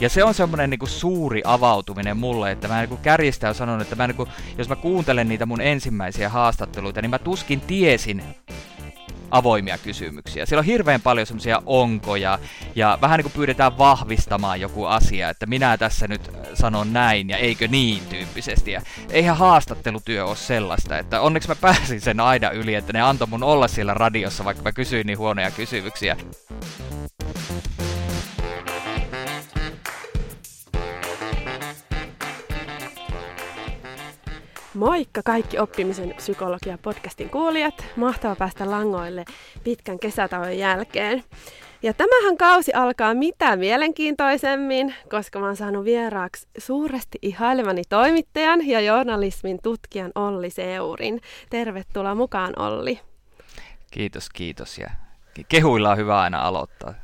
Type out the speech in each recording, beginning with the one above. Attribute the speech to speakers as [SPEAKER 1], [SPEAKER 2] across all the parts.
[SPEAKER 1] Ja se on semmoinen niin suuri avautuminen mulle, että mä niin kärjistään sanon, että mä niin kuin, jos mä kuuntelen niitä mun ensimmäisiä haastatteluita, niin mä tuskin tiesin avoimia kysymyksiä. Siellä on hirveän paljon semmoisia onkoja ja vähän niin kuin pyydetään vahvistamaan joku asia, että minä tässä nyt sanon näin ja eikö niin tyyppisesti. Ja eihän haastattelutyö ole sellaista, että onneksi mä pääsin sen aina yli, että ne antoi mun olla siellä radiossa, vaikka mä kysyin niin huonoja kysymyksiä.
[SPEAKER 2] Moikka kaikki oppimisen psykologia podcastin kuulijat. Mahtava päästä langoille pitkän kesätauon jälkeen. Ja tämähän kausi alkaa mitä mielenkiintoisemmin, koska mä oon saanut vieraaksi suuresti ihailevani toimittajan ja journalismin tutkijan Olli Seurin. Tervetuloa mukaan Olli.
[SPEAKER 1] Kiitos, kiitos. Ja kehuilla on hyvä aina aloittaa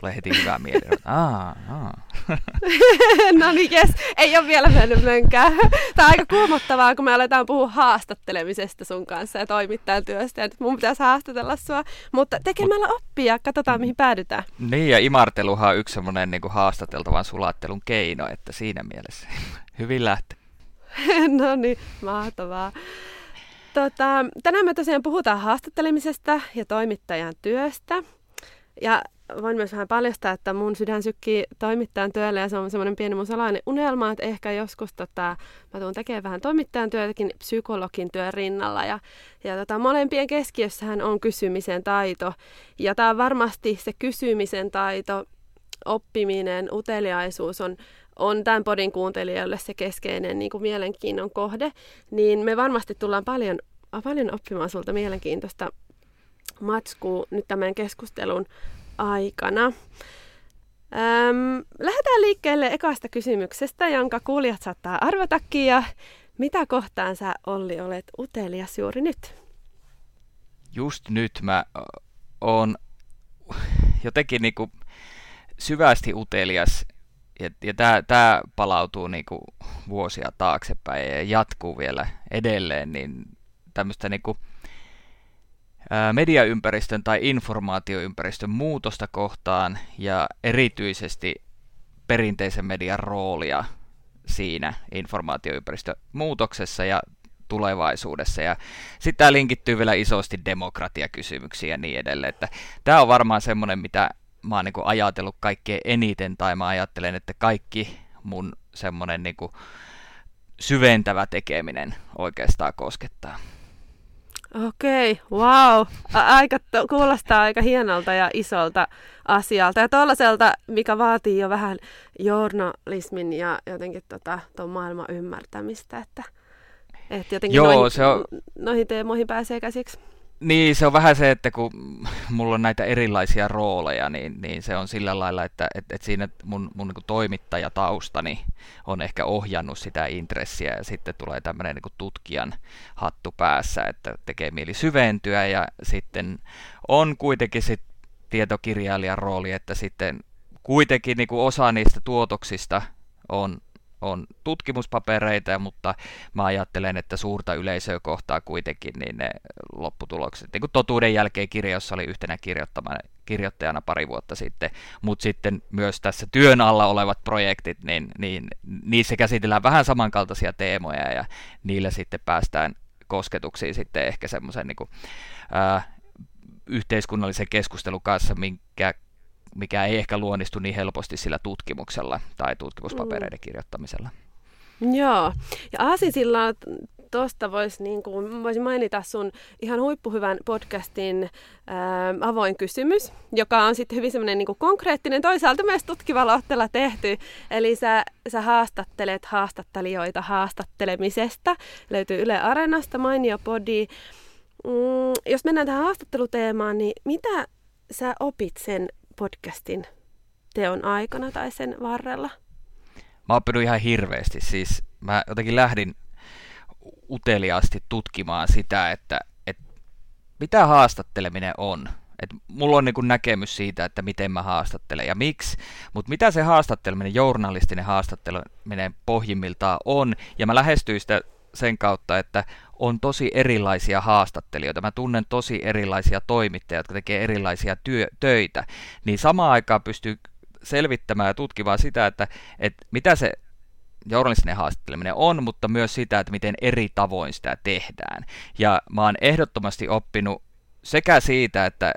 [SPEAKER 1] tulee heti hyvää mieli. Aa, aa.
[SPEAKER 2] no niin, jes. Ei ole vielä mennyt mönkään. Tämä on aika kuumottavaa, kun me aletaan puhua haastattelemisesta sun kanssa ja toimittajan työstä. Ja nyt mun pitäisi haastatella sua. Mutta tekemällä oppia, katsotaan mihin päädytään.
[SPEAKER 1] Niin, ja imarteluhan on yksi semmoinen niin haastateltavan sulattelun keino, että siinä mielessä hyvin lähtee.
[SPEAKER 2] no niin, mahtavaa. Tota, tänään me tosiaan puhutaan haastattelemisesta ja toimittajan työstä. Ja voin myös vähän paljastaa, että mun sydän sykkii toimittajan työlle ja se on semmoinen pieni mun salainen unelma, että ehkä joskus tota, mä tuun tekemään vähän toimittajan työtäkin psykologin työn rinnalla ja, ja tota, molempien keskiössähän on kysymisen taito. Ja tämä on varmasti se kysymisen taito, oppiminen, uteliaisuus on, on tämän podin kuuntelijoille se keskeinen niin kuin mielenkiinnon kohde, niin me varmasti tullaan paljon, paljon oppimaan sulta mielenkiintoista matskuu nyt tämän keskustelun aikana. Öm, lähdetään liikkeelle ekasta kysymyksestä, jonka kuulijat saattaa arvatakin. Ja mitä kohtaan sä, Olli, olet utelias juuri nyt?
[SPEAKER 1] Just nyt mä oon jotenkin niinku syvästi utelias ja, ja tämä palautuu niinku vuosia taaksepäin ja jatkuu vielä edelleen, niin tämmöistä niinku, mediaympäristön tai informaatioympäristön muutosta kohtaan ja erityisesti perinteisen median roolia siinä informaatioympäristön muutoksessa ja tulevaisuudessa. Ja sitten tämä linkittyy vielä isosti demokratiakysymyksiin ja niin edelleen. Että tämä on varmaan semmoinen, mitä mä oon niin ajatellut kaikkein eniten, tai mä ajattelen, että kaikki mun semmoinen niin syventävä tekeminen oikeastaan koskettaa.
[SPEAKER 2] Okei, wow. Aika, kuulostaa aika hienolta ja isolta asialta. Ja tuollaiselta, mikä vaatii jo vähän journalismin ja jotenkin tota, tuon maailman ymmärtämistä, että, että jotenkin Joo, noihin, se on... noihin teemoihin pääsee käsiksi.
[SPEAKER 1] Niin, se on vähän se, että kun mulla on näitä erilaisia rooleja, niin, niin se on sillä lailla, että et, et siinä mun, mun niin toimittajataustani on ehkä ohjannut sitä intressiä ja sitten tulee tämmöinen niin tutkijan hattu päässä, että tekee mieli syventyä ja sitten on kuitenkin sit tietokirjailijan rooli, että sitten kuitenkin niin osa niistä tuotoksista on on tutkimuspapereita, mutta mä ajattelen, että suurta yleisöä kohtaa kuitenkin niin ne lopputulokset. Niin kuin totuuden jälkeen kirjoissa oli yhtenä kirjoittajana pari vuotta sitten, mutta sitten myös tässä työn alla olevat projektit, niin, niin niissä käsitellään vähän samankaltaisia teemoja ja niillä sitten päästään kosketuksiin sitten ehkä semmoisen niin kuin, yhteiskunnallisen keskustelun kanssa, minkä mikä ei ehkä luonnistu niin helposti sillä tutkimuksella tai tutkimuspapereiden mm. kirjoittamisella.
[SPEAKER 2] Joo, ja Aasisilla tuosta voisi niin kuin, vois mainita sun ihan huippuhyvän podcastin ää, avoin kysymys, joka on sitten hyvin semmoinen niin konkreettinen, toisaalta myös tutkivalla otteella tehty. Eli sä, sä haastattelet haastattelijoita haastattelemisesta. Löytyy Yle Areenasta, mainio podi. Mm, jos mennään tähän haastatteluteemaan, niin mitä sä opit sen podcastin teon aikana tai sen varrella?
[SPEAKER 1] Mä oon ihan hirveästi. Siis mä jotenkin lähdin uteliaasti tutkimaan sitä, että, että mitä haastatteleminen on. Et mulla on niin näkemys siitä, että miten mä haastattelen ja miksi, mutta mitä se haastatteleminen, journalistinen haastatteleminen pohjimmiltaan on, ja mä lähestyin sitä sen kautta, että on tosi erilaisia haastattelijoita. Mä tunnen tosi erilaisia toimittajia, jotka tekee erilaisia työ, töitä. Niin samaan aikaan pystyy selvittämään ja tutkimaan sitä, että, että mitä se journalistinen haastatteleminen on, mutta myös sitä, että miten eri tavoin sitä tehdään. Ja mä oon ehdottomasti oppinut sekä siitä, että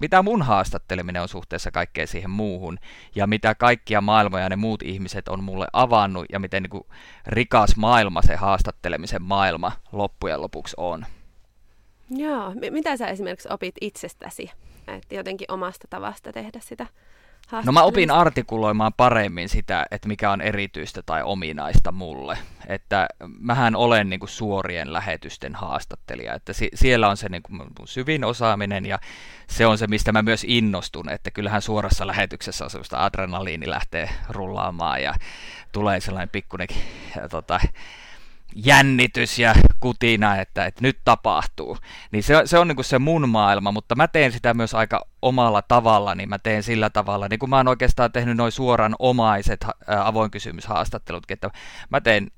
[SPEAKER 1] mitä mun haastatteleminen on suhteessa kaikkeen siihen muuhun, ja mitä kaikkia maailmoja ne muut ihmiset on mulle avannut, ja miten niin kuin rikas maailma se haastattelemisen maailma loppujen lopuksi on.
[SPEAKER 2] Joo, mitä sä esimerkiksi opit itsestäsi, että jotenkin omasta tavasta tehdä sitä
[SPEAKER 1] No mä opin artikuloimaan paremmin sitä, että mikä on erityistä tai ominaista mulle. Että mähän olen niin kuin suorien lähetysten haastattelija, että si- siellä on se niin kuin mun syvin osaaminen ja se on se, mistä mä myös innostun, että kyllähän suorassa lähetyksessä on sellaista adrenaliini lähtee rullaamaan ja tulee sellainen pikkuinen tota, jännitys ja kutina, että, että nyt tapahtuu. Niin se, se on niin kuin se mun maailma, mutta mä teen sitä myös aika omalla tavalla, niin mä teen sillä tavalla, niin kuin mä oon oikeastaan tehnyt noin suoran omaiset avoin kysymyshaastattelutkin, että mä teen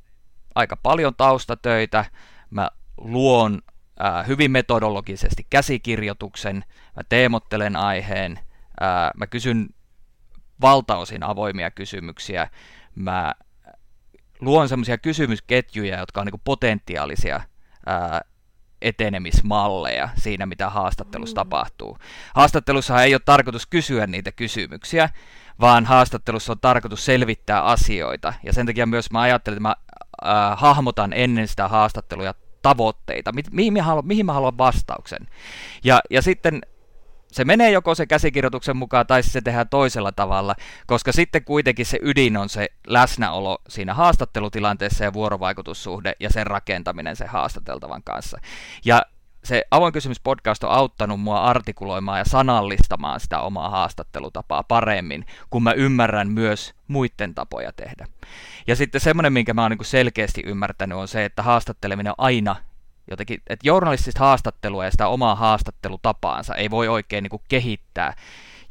[SPEAKER 1] aika paljon taustatöitä, mä luon ää, hyvin metodologisesti käsikirjoituksen, mä teemottelen aiheen, ää, mä kysyn valtaosin avoimia kysymyksiä, mä luon semmoisia kysymysketjuja, jotka on niin potentiaalisia ää, etenemismalleja siinä, mitä haastattelussa mm. tapahtuu. Haastattelussa ei ole tarkoitus kysyä niitä kysymyksiä, vaan haastattelussa on tarkoitus selvittää asioita. Ja sen takia myös mä ajattelen, että mä äh, hahmotan ennen sitä haastattelua tavoitteita, mi- mihin, mä haluan, mihin mä haluan vastauksen. Ja, ja sitten se menee joko se käsikirjoituksen mukaan tai se tehdään toisella tavalla, koska sitten kuitenkin se ydin on se läsnäolo siinä haastattelutilanteessa ja vuorovaikutussuhde ja sen rakentaminen sen haastateltavan kanssa. Ja se avoin kysymys podcast on auttanut mua artikuloimaan ja sanallistamaan sitä omaa haastattelutapaa paremmin, kun mä ymmärrän myös muiden tapoja tehdä. Ja sitten semmoinen, minkä mä oon niin selkeästi ymmärtänyt, on se, että haastatteleminen on aina jotenkin, että journalistista haastattelua ja sitä omaa haastattelutapaansa ei voi oikein niin kuin kehittää,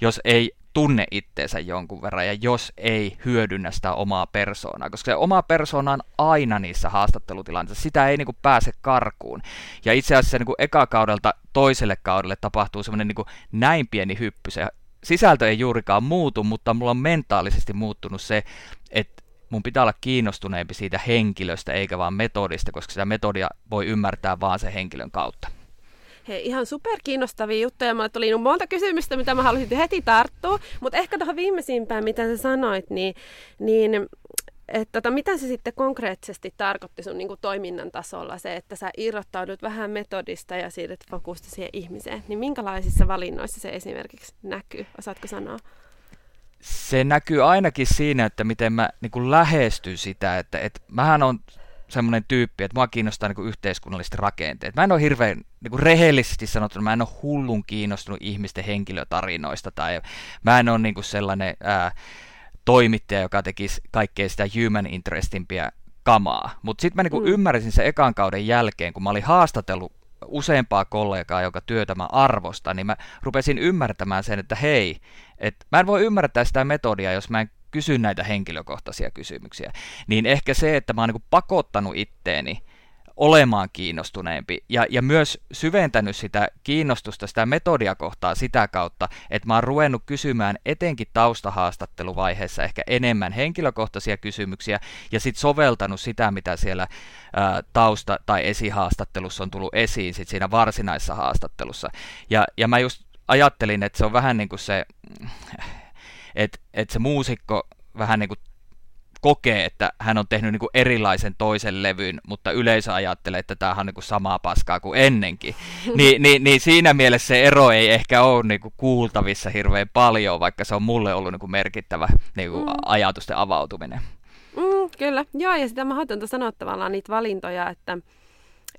[SPEAKER 1] jos ei tunne itteensä jonkun verran ja jos ei hyödynnä sitä omaa persoonaa, koska se oma persoona on aina niissä haastattelutilanteissa, sitä ei niin kuin pääse karkuun. Ja itse asiassa niin kuin eka kaudelta toiselle kaudelle tapahtuu semmoinen niin näin pieni hyppy, se sisältö ei juurikaan muutu, mutta mulla on mentaalisesti muuttunut se, että mun pitää olla kiinnostuneempi siitä henkilöstä eikä vaan metodista, koska sitä metodia voi ymmärtää vaan sen henkilön kautta.
[SPEAKER 2] Hei, ihan super kiinnostavia juttuja. Mulle tuli monta kysymystä, mitä mä halusin heti tarttua. Mutta ehkä tuohon viimeisimpään, mitä sä sanoit, niin, niin että tota, mitä se sitten konkreettisesti tarkoitti sun niin kuin toiminnan tasolla, se, että sä irrottaudut vähän metodista ja siirryt fokusta siihen ihmiseen, niin minkälaisissa valinnoissa se esimerkiksi näkyy? Osaatko sanoa?
[SPEAKER 1] Se näkyy ainakin siinä, että miten mä niin kuin lähestyn sitä, että, että mähän on semmoinen tyyppi, että mua kiinnostaa niin kuin yhteiskunnalliset rakenteet. Mä en ole hirveän, niin kuin rehellisesti sanottuna, mä en ole hullun kiinnostunut ihmisten henkilötarinoista, tai mä en ole niin kuin sellainen ää, toimittaja, joka tekisi kaikkea sitä human interestimpiä kamaa. Mutta sitten mä niin kuin mm. ymmärsin sen ekan kauden jälkeen, kun mä olin haastatellut useampaa kollegaa, joka työtä mä arvostan, niin mä rupesin ymmärtämään sen, että hei, et mä en voi ymmärtää sitä metodia, jos mä en kysy näitä henkilökohtaisia kysymyksiä. Niin ehkä se, että mä oon niin pakottanut itteeni olemaan kiinnostuneempi ja, ja myös syventänyt sitä kiinnostusta, sitä metodia kohtaa sitä kautta, että mä oon ruvennut kysymään etenkin taustahaastatteluvaiheessa ehkä enemmän henkilökohtaisia kysymyksiä ja sitten soveltanut sitä, mitä siellä ää, tausta- tai esihaastattelussa on tullut esiin sit siinä varsinaisessa haastattelussa. Ja, ja mä just ajattelin, että se on vähän niin kuin se, että, että se muusikko vähän niin kuin kokee, että hän on tehnyt niin kuin erilaisen toisen levyn, mutta yleisö ajattelee, että tämä on niin kuin samaa paskaa kuin ennenkin. Ni, niin, niin siinä mielessä se ero ei ehkä ole niin kuin kuultavissa hirveän paljon, vaikka se on mulle ollut niin kuin merkittävä niin kuin mm. ajatusten avautuminen.
[SPEAKER 2] Mm, kyllä, joo, ja sitä mahdotonta sanoa tavallaan niitä valintoja, että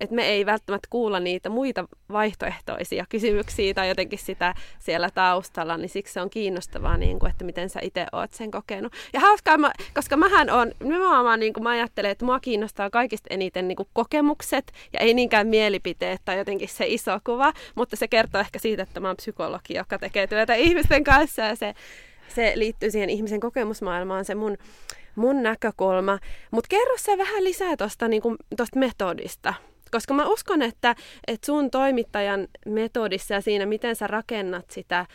[SPEAKER 2] että me ei välttämättä kuulla niitä muita vaihtoehtoisia kysymyksiä tai jotenkin sitä siellä taustalla, niin siksi se on kiinnostavaa, niin kuin, että miten sä itse oot sen kokenut. Ja hauskaa, mä, koska mähän on, nimenomaan niin kuin mä ajattelen, että mua kiinnostaa kaikista eniten niin kuin kokemukset ja ei niinkään mielipiteet tai jotenkin se iso kuva, mutta se kertoo ehkä siitä, että mä oon psykologi, joka tekee työtä ihmisten kanssa ja se, se liittyy siihen ihmisen kokemusmaailmaan, se mun, mun näkökulma. Mutta kerro se vähän lisää tuosta niin metodista. Koska mä uskon, että, että sun toimittajan metodissa ja siinä, miten sä rakennat sitä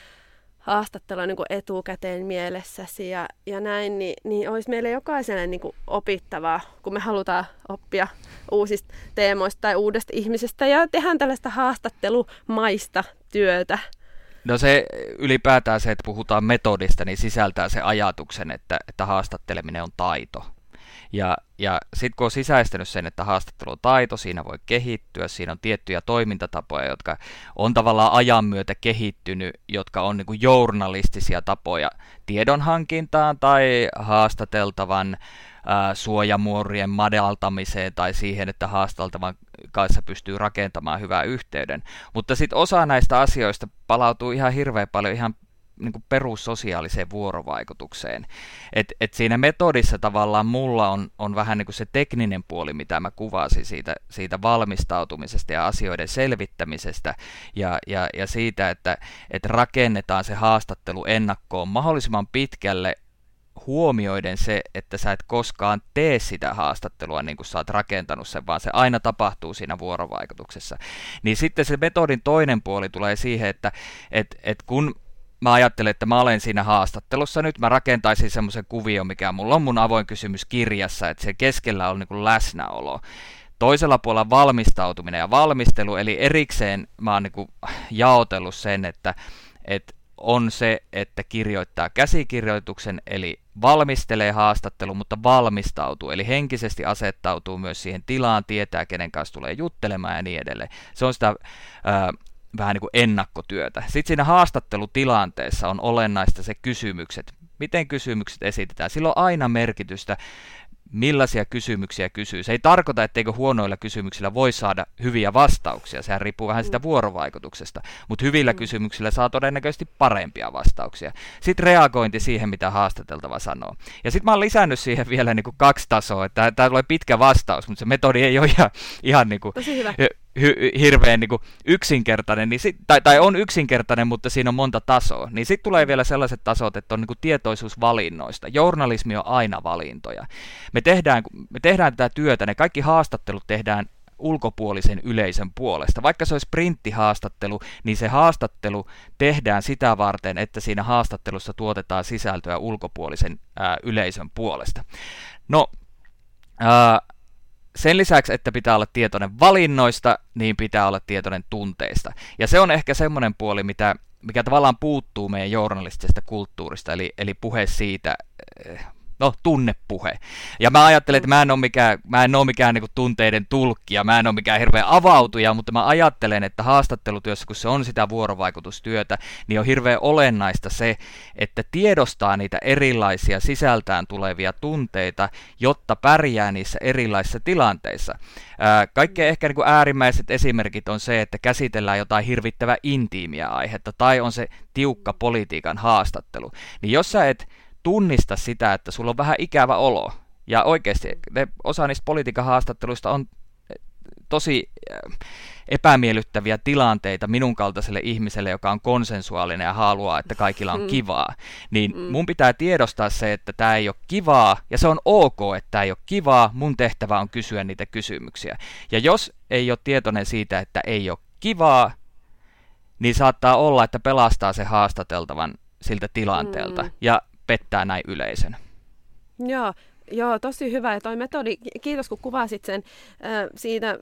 [SPEAKER 2] haastattelua niin etukäteen mielessäsi ja, ja näin, niin, niin olisi meille jokaiselle niin kuin opittavaa, kun me halutaan oppia uusista teemoista tai uudesta ihmisestä ja tehdään tällaista haastattelumaista työtä.
[SPEAKER 1] No se ylipäätään se, että puhutaan metodista, niin sisältää se ajatuksen, että, että haastatteleminen on taito. Ja, ja sitten kun on sisäistänyt sen, että haastattelu on taito, siinä voi kehittyä, siinä on tiettyjä toimintatapoja, jotka on tavallaan ajan myötä kehittynyt, jotka on niin journalistisia tapoja tiedonhankintaan tai haastateltavan suojamuorien madaltamiseen tai siihen, että haasteltavan kanssa pystyy rakentamaan hyvää yhteyden. Mutta sitten osa näistä asioista palautuu ihan hirveän paljon ihan niin kuin perussosiaaliseen vuorovaikutukseen. Et, et siinä metodissa tavallaan mulla on, on vähän niin kuin se tekninen puoli, mitä mä kuvasin siitä, siitä valmistautumisesta ja asioiden selvittämisestä ja, ja, ja siitä, että, että rakennetaan se haastattelu ennakkoon mahdollisimman pitkälle huomioiden se, että sä et koskaan tee sitä haastattelua niin kuin sä oot rakentanut sen, vaan se aina tapahtuu siinä vuorovaikutuksessa. Niin sitten se metodin toinen puoli tulee siihen, että et, et kun mä ajattelen, että mä olen siinä haastattelussa nyt, mä rakentaisin semmoisen kuvion, mikä mulla on mun avoin kysymys kirjassa, että se keskellä on niin kuin läsnäolo. Toisella puolella valmistautuminen ja valmistelu, eli erikseen mä oon niin kuin jaotellut sen, että, että on se, että kirjoittaa käsikirjoituksen, eli valmistelee haastattelu, mutta valmistautuu, eli henkisesti asettautuu myös siihen tilaan, tietää, kenen kanssa tulee juttelemaan ja niin edelleen. Se on sitä ää, vähän niin kuin ennakkotyötä. Sitten siinä haastattelutilanteessa on olennaista se kysymykset. Miten kysymykset esitetään? Sillä on aina merkitystä, millaisia kysymyksiä kysyy. Se ei tarkoita, etteikö huonoilla kysymyksillä voi saada hyviä vastauksia. Sehän riippuu vähän sitä mm. vuorovaikutuksesta. Mutta hyvillä mm. kysymyksillä saa todennäköisesti parempia vastauksia. Sitten reagointi siihen, mitä haastateltava sanoo. Ja sitten mä oon lisännyt siihen vielä niin kuin kaksi tasoa. Tämä tulee pitkä vastaus, mutta se metodi ei ole ihan, ihan niin kuin,
[SPEAKER 2] Tosi hyvä
[SPEAKER 1] hy- hirveän niin kuin yksinkertainen, niin sit, tai, tai on yksinkertainen, mutta siinä on monta tasoa. Niin sitten tulee vielä sellaiset tasot, että on niin kuin tietoisuus valinnoista. Journalismi on aina valintoja. Me tehdään, me tehdään tätä työtä, ne kaikki haastattelut tehdään ulkopuolisen yleisön puolesta. Vaikka se olisi printtihaastattelu, niin se haastattelu tehdään sitä varten, että siinä haastattelussa tuotetaan sisältöä ulkopuolisen ää, yleisön puolesta. No, ää, sen lisäksi, että pitää olla tietoinen valinnoista, niin pitää olla tietoinen tunteista. Ja se on ehkä semmoinen puoli, mitä, mikä tavallaan puuttuu meidän journalistisesta kulttuurista, eli, eli puhe siitä, eh, no, tunnepuhe. Ja mä ajattelen, että mä en ole mikään, mä en ole mikään niin tunteiden tulkki mä en ole mikään hirveä avautuja, mutta mä ajattelen, että haastattelutyössä, kun se on sitä vuorovaikutustyötä, niin on hirveän olennaista se, että tiedostaa niitä erilaisia sisältään tulevia tunteita, jotta pärjää niissä erilaisissa tilanteissa. Kaikkein ehkä niin kuin äärimmäiset esimerkit on se, että käsitellään jotain hirvittävää intiimiä aihetta, tai on se tiukka politiikan haastattelu. Niin jos sä et tunnista sitä, että sulla on vähän ikävä olo. Ja oikeasti ne, osa niistä politiikan haastatteluista on eh, tosi eh, epämiellyttäviä tilanteita minun kaltaiselle ihmiselle, joka on konsensuaalinen ja haluaa, että kaikilla on mm. kivaa. Niin mm. mun pitää tiedostaa se, että tämä ei ole kivaa, ja se on ok, että tämä ei ole kivaa, mun tehtävä on kysyä niitä kysymyksiä. Ja jos ei ole tietoinen siitä, että ei ole kivaa, niin saattaa olla, että pelastaa se haastateltavan siltä tilanteelta. Mm. Ja pettää näin yleisön.
[SPEAKER 2] Joo, Joo, tosi hyvä. Ja toi metodi, kiitos kun kuvasit sen. Siitä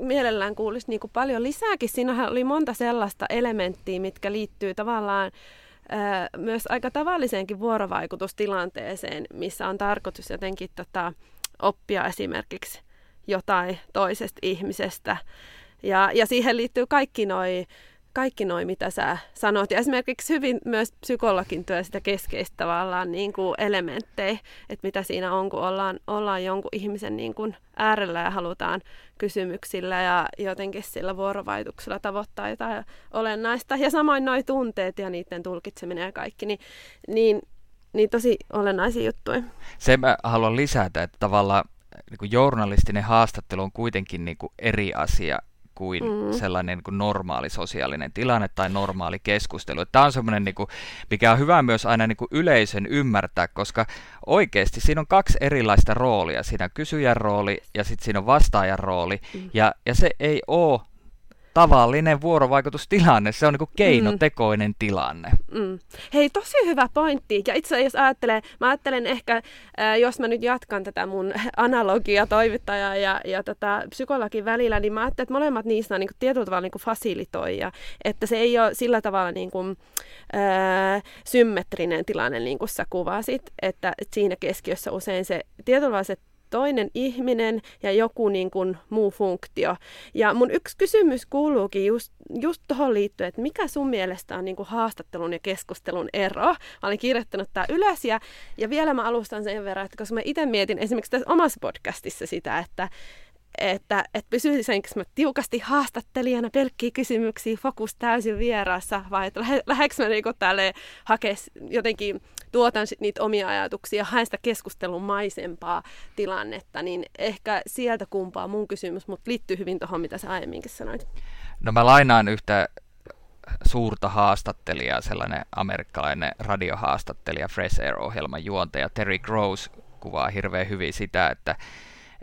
[SPEAKER 2] mielellään kuulisi niin kuin paljon lisääkin. Siinähän oli monta sellaista elementtiä, mitkä liittyy tavallaan myös aika tavalliseenkin vuorovaikutustilanteeseen, missä on tarkoitus jotenkin tota, oppia esimerkiksi jotain toisesta ihmisestä. Ja, ja siihen liittyy kaikki noi kaikki noin, mitä sä sanot. Ja esimerkiksi hyvin myös psykologin työ sitä keskeistä tavallaan niin kuin elementtejä, että mitä siinä on, kun ollaan, ollaan jonkun ihmisen niin kuin äärellä ja halutaan kysymyksillä ja jotenkin sillä vuorovaikutuksella tavoittaa jotain olennaista. Ja samoin nuo tunteet ja niiden tulkitseminen ja kaikki, niin, niin, niin tosi olennaisia juttuja.
[SPEAKER 1] Se mä haluan lisätä, että tavallaan niin journalistinen haastattelu on kuitenkin niin eri asia kuin mm. sellainen niin kuin normaali sosiaalinen tilanne tai normaali keskustelu. Tämä on semmoinen, niin kuin, mikä on hyvä myös aina niin kuin yleisön ymmärtää, koska oikeasti siinä on kaksi erilaista roolia. Siinä on kysyjän rooli ja sitten siinä on vastaajan rooli. Mm. Ja, ja se ei ole tavallinen vuorovaikutustilanne, se on niin keinotekoinen mm. tilanne.
[SPEAKER 2] Mm. Hei, tosi hyvä pointti. Ja itse jos ajattelee, mä ajattelen ehkä, äh, jos mä nyt jatkan tätä mun analogia toimittaja ja, ja tätä psykologin välillä, niin mä ajattelen, että molemmat niistä on niin kuin tietyllä tavalla niin kuin fasilitoija. Että se ei ole sillä tavalla niin kuin, äh, symmetrinen tilanne, niin kuin sä kuvasit, että, siinä keskiössä usein se tietyllä tavalla se toinen ihminen ja joku niin kuin muu funktio. Ja mun yksi kysymys kuuluukin just, just tuohon liittyen, että mikä sun mielestä on niin kuin haastattelun ja keskustelun ero? Mä olen kirjoittanut tämä ylös ja, ja vielä mä alustan sen verran, että koska mä itse mietin esimerkiksi tässä omassa podcastissa sitä, että että, että pysyisikö mä tiukasti haastattelijana pelkkiä kysymyksiä, fokus täysin vieraassa, vai että lähdekö mä niinku tälle hakea jotenkin tuotan sit niitä omia ajatuksia, haen sitä keskustelun maisempaa tilannetta, niin ehkä sieltä kumpaa mun kysymys, mutta liittyy hyvin tuohon, mitä sä aiemminkin sanoit.
[SPEAKER 1] No mä lainaan yhtä suurta haastattelijaa, sellainen amerikkalainen radiohaastattelija, Fresh Air-ohjelman juontaja Terry Gross kuvaa hirveän hyvin sitä, että,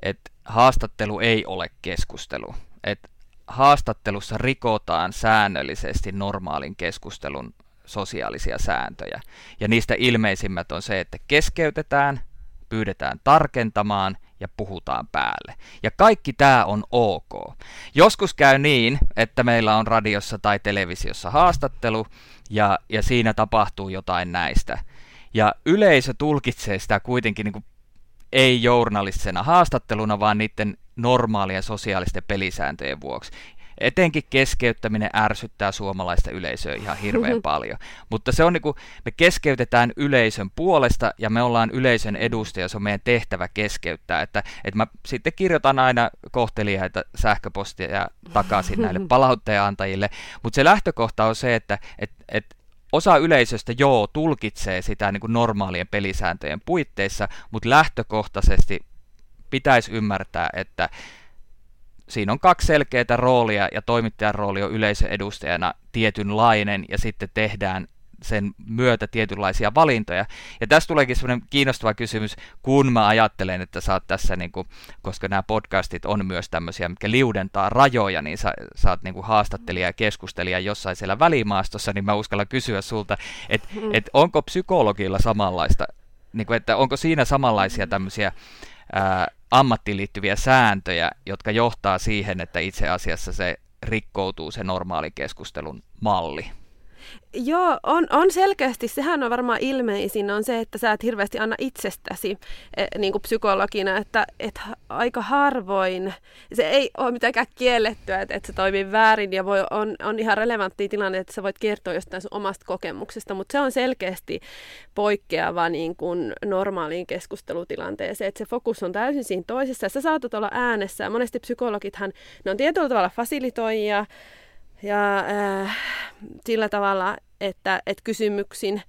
[SPEAKER 1] että haastattelu ei ole keskustelu. Että haastattelussa rikotaan säännöllisesti normaalin keskustelun sosiaalisia sääntöjä. Ja niistä ilmeisimmät on se, että keskeytetään, pyydetään tarkentamaan ja puhutaan päälle. Ja kaikki tämä on ok. Joskus käy niin, että meillä on radiossa tai televisiossa haastattelu ja, ja siinä tapahtuu jotain näistä. Ja yleisö tulkitsee sitä kuitenkin niin kuin ei journalistisena haastatteluna, vaan niiden normaalien sosiaalisten pelisääntöjen vuoksi. Etenkin keskeyttäminen ärsyttää suomalaista yleisöä ihan hirveän paljon. Mutta se on niin kuin, me keskeytetään yleisön puolesta ja me ollaan yleisön edustaja, se on meidän tehtävä keskeyttää. Että, että mä sitten kirjoitan aina kohteliaita sähköpostia takaisin näille palautteenantajille, mutta se lähtökohta on se, että et, et osa yleisöstä joo tulkitsee sitä niin kuin normaalien pelisääntöjen puitteissa, mutta lähtökohtaisesti pitäisi ymmärtää, että siinä on kaksi selkeää roolia ja toimittajan rooli on yleisöedustajana tietynlainen ja sitten tehdään sen myötä tietynlaisia valintoja. Ja tässä tuleekin sellainen kiinnostava kysymys, kun mä ajattelen, että sä oot tässä, niin kuin, koska nämä podcastit on myös tämmöisiä, mitkä liudentaa rajoja, niin sä, sä oot niin kuin haastattelija ja keskustelija jossain siellä välimaastossa, niin mä uskallan kysyä sulta, että mm. et onko psykologilla samanlaista, niin kuin, että onko siinä samanlaisia tämmöisiä ää, ammattiin liittyviä sääntöjä, jotka johtaa siihen, että itse asiassa se rikkoutuu se normaali keskustelun malli.
[SPEAKER 2] Joo, on, on selkeästi. Sehän on varmaan ilmeisin, on se, että sä et hirveästi anna itsestäsi e, niin kuin psykologina, että et aika harvoin, se ei ole mitenkään kiellettyä, että, että se toimii väärin ja voi, on, on ihan relevantti tilanne, että sä voit kertoa jostain sun omasta kokemuksesta, mutta se on selkeästi poikkeava niin kuin normaaliin keskustelutilanteeseen, että se fokus on täysin siinä toisessa sä saatat olla äänessä ja monesti psykologithan, ne on tietyllä tavalla fasilitoijia, ja äh, sillä tavalla, että, että kysymyksin,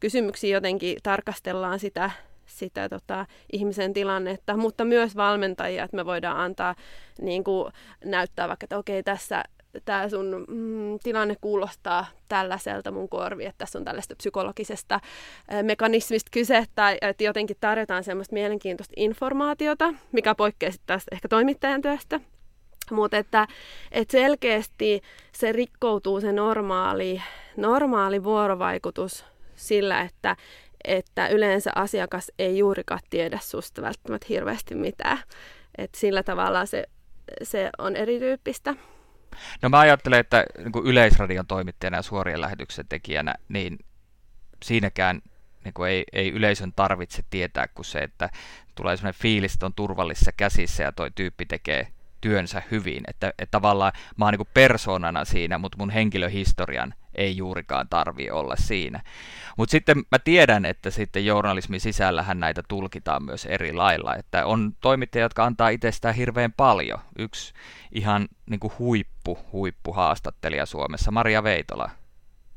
[SPEAKER 2] kysymyksiin jotenkin tarkastellaan sitä, sitä tota, ihmisen tilannetta, mutta myös valmentajia, että me voidaan antaa niin kuin, näyttää vaikka, että okei, tässä tämä sun mm, tilanne kuulostaa tällaiselta mun korvi, että tässä on tällaista psykologisesta äh, mekanismista kyse, tai että jotenkin tarjotaan semmoista mielenkiintoista informaatiota, mikä poikkeaa sitten tästä ehkä toimittajan työstä. Mutta että, että selkeästi se rikkoutuu se normaali, normaali vuorovaikutus sillä, että, että yleensä asiakas ei juurikaan tiedä susta välttämättä hirveästi mitään. että sillä tavalla se, se on erityyppistä.
[SPEAKER 1] No mä ajattelen, että niin yleisradion toimittajana ja suorien lähetyksen tekijänä, niin siinäkään niin kuin ei, ei yleisön tarvitse tietää kuin se, että tulee sellainen fiilis, että on turvallisissa käsissä ja toi tyyppi tekee työnsä hyvin. Että, että tavallaan mä oon niin persoonana siinä, mutta mun henkilöhistorian ei juurikaan tarvi olla siinä. Mutta sitten mä tiedän, että sitten journalismin sisällähän näitä tulkitaan myös eri lailla. Että on toimittajia, jotka antaa itsestään hirveän paljon. Yksi ihan niin kuin huippu, huippu haastattelija Suomessa, Maria Veitola.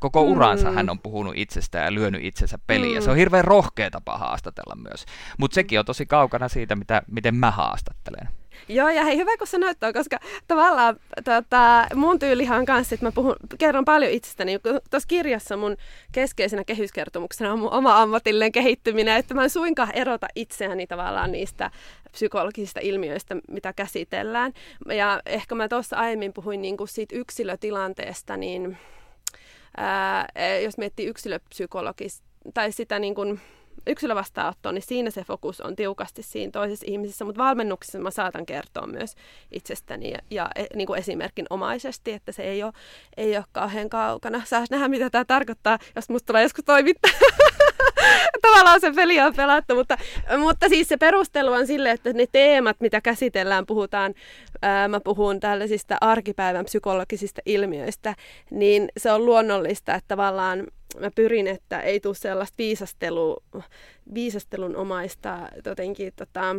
[SPEAKER 1] Koko uransa mm. hän on puhunut itsestään ja lyönyt itsensä peliin. Mm. Ja se on hirveän rohkea tapa haastatella myös. Mutta sekin on tosi kaukana siitä, mitä, miten mä haastattelen.
[SPEAKER 2] Joo, ja hei, hyvä kun sä näyttää, koska tavallaan tota, mun tyylihan on kanssa, että mä puhun, kerron paljon itsestäni. Tuossa kirjassa mun keskeisenä kehyskertomuksena on mun oma ammatillinen kehittyminen, että mä en suinkaan erota itseäni tavallaan niistä psykologisista ilmiöistä, mitä käsitellään. Ja ehkä mä tuossa aiemmin puhuin niin kuin siitä yksilötilanteesta, niin ää, jos miettii yksilöpsykologista tai sitä niin kuin yksilövastaanottoon, niin siinä se fokus on tiukasti siinä toisessa ihmisessä, mutta valmennuksessa mä saatan kertoa myös itsestäni ja, ja e, niin kuin esimerkinomaisesti, että se ei ole, ei ole kauhean kaukana. Saa nähdä, mitä tämä tarkoittaa, jos musta tulee joskus toimittaa. Tavallaan se peli on pelattu, mutta, mutta siis se perustelu on sille, että ne teemat, mitä käsitellään, puhutaan, ää, mä puhun tällaisista arkipäivän psykologisista ilmiöistä, niin se on luonnollista, että tavallaan mä pyrin, että ei tule sellaista viisastelu, viisastelun omaista jotenkin tota,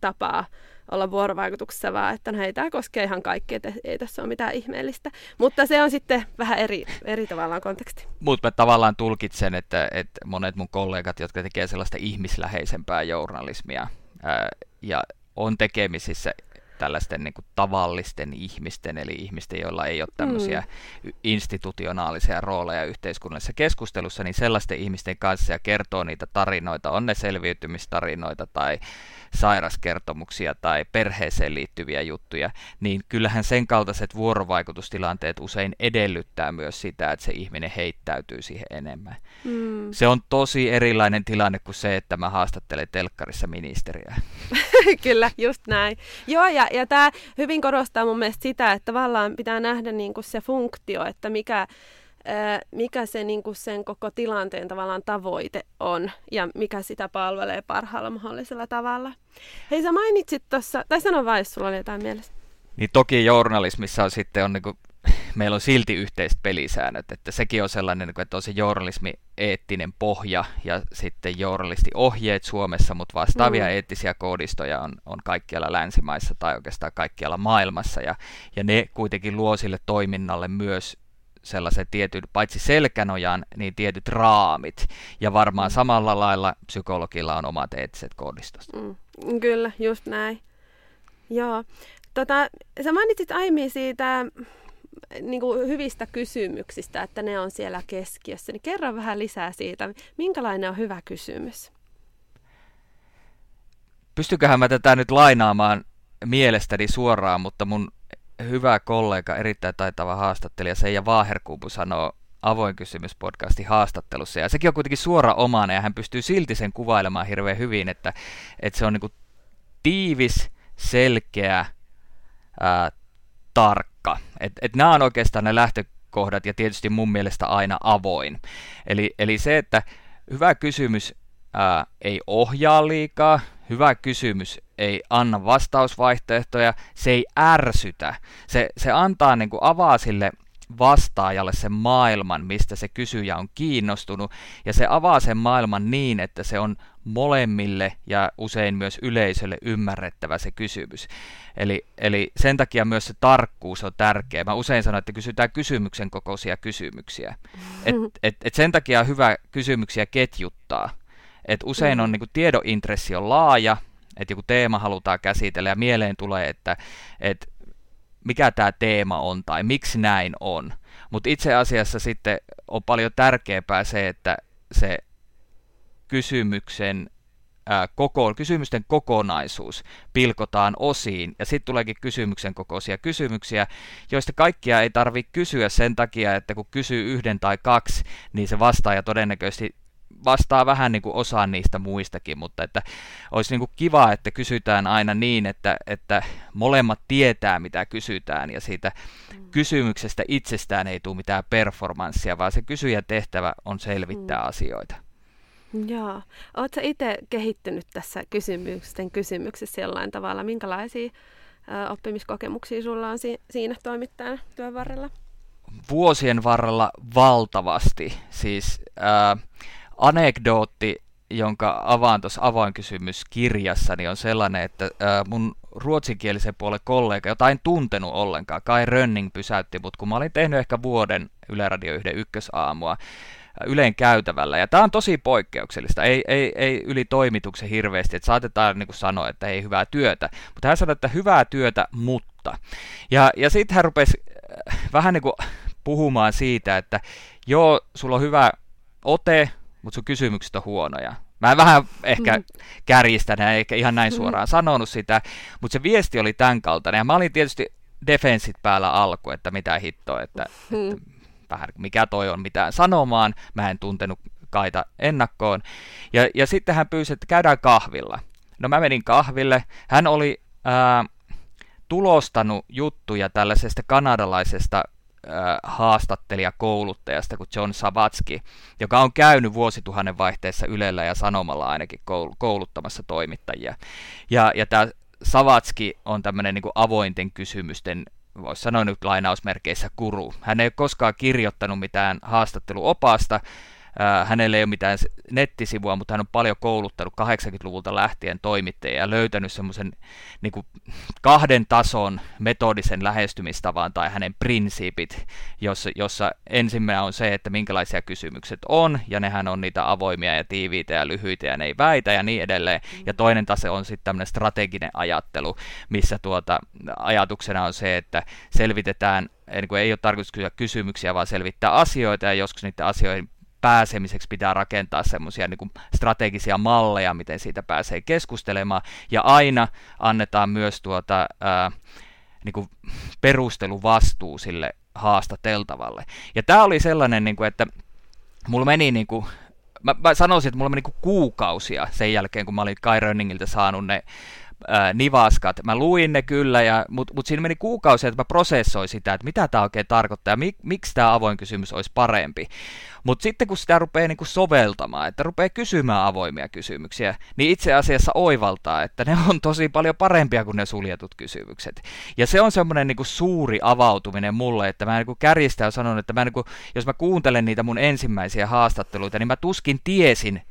[SPEAKER 2] tapaa olla vuorovaikutuksessa, vaan että no hei, tämä koskee ihan kaikkea, että ei tässä ole mitään ihmeellistä. Mutta se on sitten vähän eri, eri tavallaan konteksti.
[SPEAKER 1] Mutta mä tavallaan tulkitsen, että, että monet mun kollegat, jotka tekevät sellaista ihmisläheisempää journalismia ää, ja on tekemisissä tällaisten niin kuin tavallisten ihmisten, eli ihmisten, joilla ei ole tämmöisiä mm. institutionaalisia rooleja yhteiskunnallisessa keskustelussa, niin sellaisten ihmisten kanssa ja kertoo niitä tarinoita, on ne selviytymistarinoita tai sairaskertomuksia tai perheeseen liittyviä juttuja, niin kyllähän sen kaltaiset vuorovaikutustilanteet usein edellyttää myös sitä, että se ihminen heittäytyy siihen enemmän. Mm. Se on tosi erilainen tilanne kuin se, että mä haastattelen telkkarissa ministeriä.
[SPEAKER 2] Kyllä, just näin. Joo, ja, ja tämä hyvin korostaa mun mielestä sitä, että tavallaan pitää nähdä niinku se funktio, että mikä, mikä se niin kuin sen koko tilanteen tavallaan tavoite on ja mikä sitä palvelee parhaalla mahdollisella tavalla. Hei sä mainitsit tuossa, tai sano vai, jos sulla oli jotain mielessä.
[SPEAKER 1] Niin toki journalismissa on sitten on niin kuin, meillä on silti yhteiset pelisäännöt, että sekin on sellainen, että on se journalismi eettinen pohja ja sitten journalistiohjeet Suomessa, mutta vastaavia mm. eettisiä koodistoja on, on kaikkialla länsimaissa tai oikeastaan kaikkialla maailmassa ja, ja ne kuitenkin luo sille toiminnalle myös sellaisen tietyn, paitsi selkänojan, niin tietyt raamit. Ja varmaan mm. samalla lailla psykologilla on omat eettiset koodistot.
[SPEAKER 2] Mm, kyllä, just näin. Joo. Tota, sä mainitsit aiemmin siitä niin kuin hyvistä kysymyksistä, että ne on siellä keskiössä. Niin kerro vähän lisää siitä, minkälainen on hyvä kysymys?
[SPEAKER 1] Pystyköhän mä tätä nyt lainaamaan mielestäni suoraan, mutta mun hyvä kollega, erittäin taitava haastattelija Seija Vaaherkuupu sanoo avoin kysymys podcastin haastattelussa. Ja sekin on kuitenkin suora omana ja hän pystyy silti sen kuvailemaan hirveän hyvin, että, että se on niin tiivis, selkeä, ää, tarkka. Et, et nämä on oikeastaan ne lähtökohdat ja tietysti mun mielestä aina avoin. Eli, eli se, että hyvä kysymys ää, ei ohjaa liikaa, hyvä kysymys ei anna vastausvaihtoehtoja, se ei ärsytä. Se, se antaa niin kuin avaa sille vastaajalle sen maailman, mistä se kysyjä on kiinnostunut, ja se avaa sen maailman niin, että se on molemmille ja usein myös yleisölle ymmärrettävä se kysymys. Eli, eli sen takia myös se tarkkuus on tärkeä. Mä usein sanon, että kysytään kysymyksen kokoisia kysymyksiä. Et, et, et sen takia on hyvä kysymyksiä ketjuttaa. Et usein on niin kuin, tiedointressi on laaja, että joku teema halutaan käsitellä ja mieleen tulee, että, että mikä tämä teema on tai miksi näin on. Mutta itse asiassa sitten on paljon tärkeämpää se, että se kysymyksen ää, koko, kysymysten kokonaisuus pilkotaan osiin, ja sitten tuleekin kysymyksen kokoisia kysymyksiä, joista kaikkia ei tarvitse kysyä sen takia, että kun kysyy yhden tai kaksi, niin se vastaaja todennäköisesti vastaa vähän niin kuin osaan niistä muistakin, mutta että olisi niin kuin kiva, että kysytään aina niin, että, että molemmat tietää, mitä kysytään, ja siitä mm. kysymyksestä itsestään ei tule mitään performanssia, vaan se kysyjän tehtävä on selvittää mm. asioita.
[SPEAKER 2] Joo. Oletko itse kehittynyt tässä kysymysten kysymyksessä jollain tavalla? Minkälaisia ö, oppimiskokemuksia sulla on si- siinä toimittajana työn varrella?
[SPEAKER 1] Vuosien varrella valtavasti. Siis äh, anekdootti, jonka avaan tuossa avainkysymyskirjassa, niin on sellainen, että mun ruotsinkielisen puolen kollega, jota en tuntenut ollenkaan. Kai Rönning pysäytti mut, kun mä olin tehnyt ehkä vuoden Yle Radio 1 ykkösaamua Yleen käytävällä. Ja tämä on tosi poikkeuksellista, ei, ei, ei yli toimituksen hirveästi, että saatetaan niin kuin sanoa, että ei hyvää työtä. Mutta hän sanoi, että hyvää työtä, mutta. Ja, ja sitten hän rupesi äh, vähän niin kuin puhumaan siitä, että joo, sulla on hyvä ote, mutta sun kysymykset on huonoja. Mä vähän ehkä mm. kärjistän, eikä ihan näin mm. suoraan mm. sanonut sitä, mutta se viesti oli tämän kaltainen. Ja mä olin tietysti defensit päällä alku, että mitä hittoa, että, mm. että vähän mikä toi on mitään sanomaan. Mä en tuntenut Kaita ennakkoon. Ja, ja sitten hän pyysi, että käydään kahvilla. No mä menin kahville. Hän oli ää, tulostanut juttuja tällaisesta kanadalaisesta haastattelijakouluttajasta kuin John Savatski, joka on käynyt vuosituhannen vaihteessa Ylellä ja Sanomalla ainakin kouluttamassa toimittajia. Ja, ja tämä Savatski on tämmöinen niin avointen kysymysten voisi sanoa nyt lainausmerkeissä kuru. Hän ei ole koskaan kirjoittanut mitään haastatteluopasta, hänellä ei ole mitään nettisivua, mutta hän on paljon kouluttanut 80-luvulta lähtien toimittajia ja löytänyt semmoisen niin kahden tason metodisen lähestymistavan tai hänen prinsiipit, jossa, jossa ensimmäinen on se, että minkälaisia kysymykset on, ja nehän on niitä avoimia ja tiiviitä ja lyhyitä ja ne ei väitä ja niin edelleen. Ja toinen tase on sitten tämmöinen strateginen ajattelu, missä tuota, ajatuksena on se, että selvitetään niin kuin ei ole tarkoitus kysyä kysymyksiä, vaan selvittää asioita, ja joskus niiden asioiden pääsemiseksi pitää rakentaa semmoisia niin strategisia malleja, miten siitä pääsee keskustelemaan, ja aina annetaan myös tuota, ää, niin kuin perusteluvastuu sille haastateltavalle. Ja tämä oli sellainen, niin kuin, että mulla meni niin kuin, mä, mä sanoisin, että mulla meni niin kuukausia sen jälkeen, kun mä olin Kai Rönningiltä saanut ne ää, nivaskat. Mä luin ne kyllä, ja, mutta mut siinä meni kuukausia, että mä prosessoin sitä, että mitä tämä oikein tarkoittaa ja mik, miksi tämä avoin kysymys olisi parempi. Mutta sitten kun sitä rupeaa niinku soveltamaan, että rupeaa kysymään avoimia kysymyksiä, niin itse asiassa oivaltaa, että ne on tosi paljon parempia kuin ne suljetut kysymykset. Ja se on semmoinen niinku suuri avautuminen mulle, että mä niinku kärjistän ja sanon, että mä niinku, jos mä kuuntelen niitä mun ensimmäisiä haastatteluita, niin mä tuskin tiesin,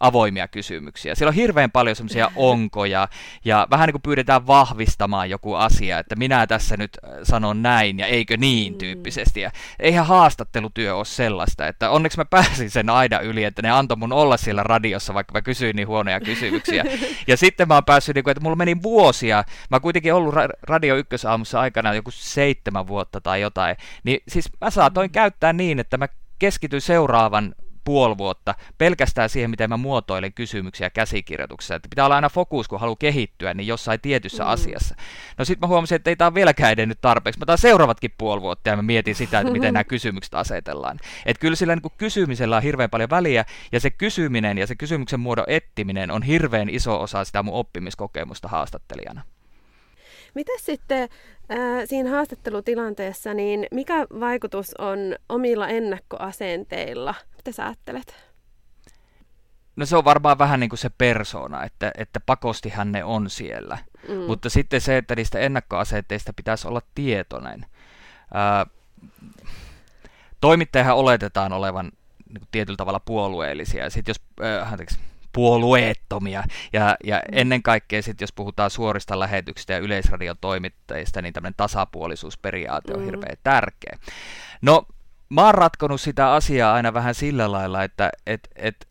[SPEAKER 1] avoimia kysymyksiä. Siellä on hirveän paljon semmoisia onkoja, ja vähän niin kuin pyydetään vahvistamaan joku asia, että minä tässä nyt äh, sanon näin, ja eikö niin mm. tyyppisesti. Ja eihän haastattelutyö ole sellaista, että onneksi mä pääsin sen aina yli, että ne antoi mun olla siellä radiossa, vaikka mä kysyin niin huonoja kysymyksiä. ja sitten mä oon päässyt, niin kuin, että mulla meni vuosia, mä oon kuitenkin ollut Radio Ykkösaamussa aikana joku seitsemän vuotta tai jotain, niin siis mä saatoin käyttää niin, että mä keskityin seuraavan puoli vuotta pelkästään siihen, miten mä muotoilen kysymyksiä käsikirjoituksessa. Että pitää olla aina fokus, kun haluaa kehittyä, niin jossain tietyssä mm. asiassa. No sitten mä huomasin, että ei tämä vieläkään edennyt tarpeeksi. Mä taan seuraavatkin puoli vuotta ja mä mietin sitä, että miten nämä kysymykset asetellaan. Että kyllä sillä niin kysymisellä on hirveän paljon väliä, ja se kysyminen ja se kysymyksen muodon ettiminen on hirveän iso osa sitä mun oppimiskokemusta haastattelijana.
[SPEAKER 2] Mitä sitten äh, siinä haastattelutilanteessa, niin mikä vaikutus on omilla ennakkoasenteilla? Mitä sä ajattelet?
[SPEAKER 1] No se on varmaan vähän niin kuin se persona, että, että pakostihan ne on siellä. Mm. Mutta sitten se, että niistä ennakkoasenteista pitäisi olla tietoinen. Ää, toimittajahan oletetaan olevan niin kuin tietyllä tavalla puolueellisia. Sitten jos, äh, anteeksi, puolueettomia. Ja, ja ennen kaikkea sitten, jos puhutaan suorista lähetyksistä ja yleisradiotoimittajista, niin tämmöinen tasapuolisuusperiaate on mm. hirveän tärkeä. No, mä oon ratkonut sitä asiaa aina vähän sillä lailla, että et, et,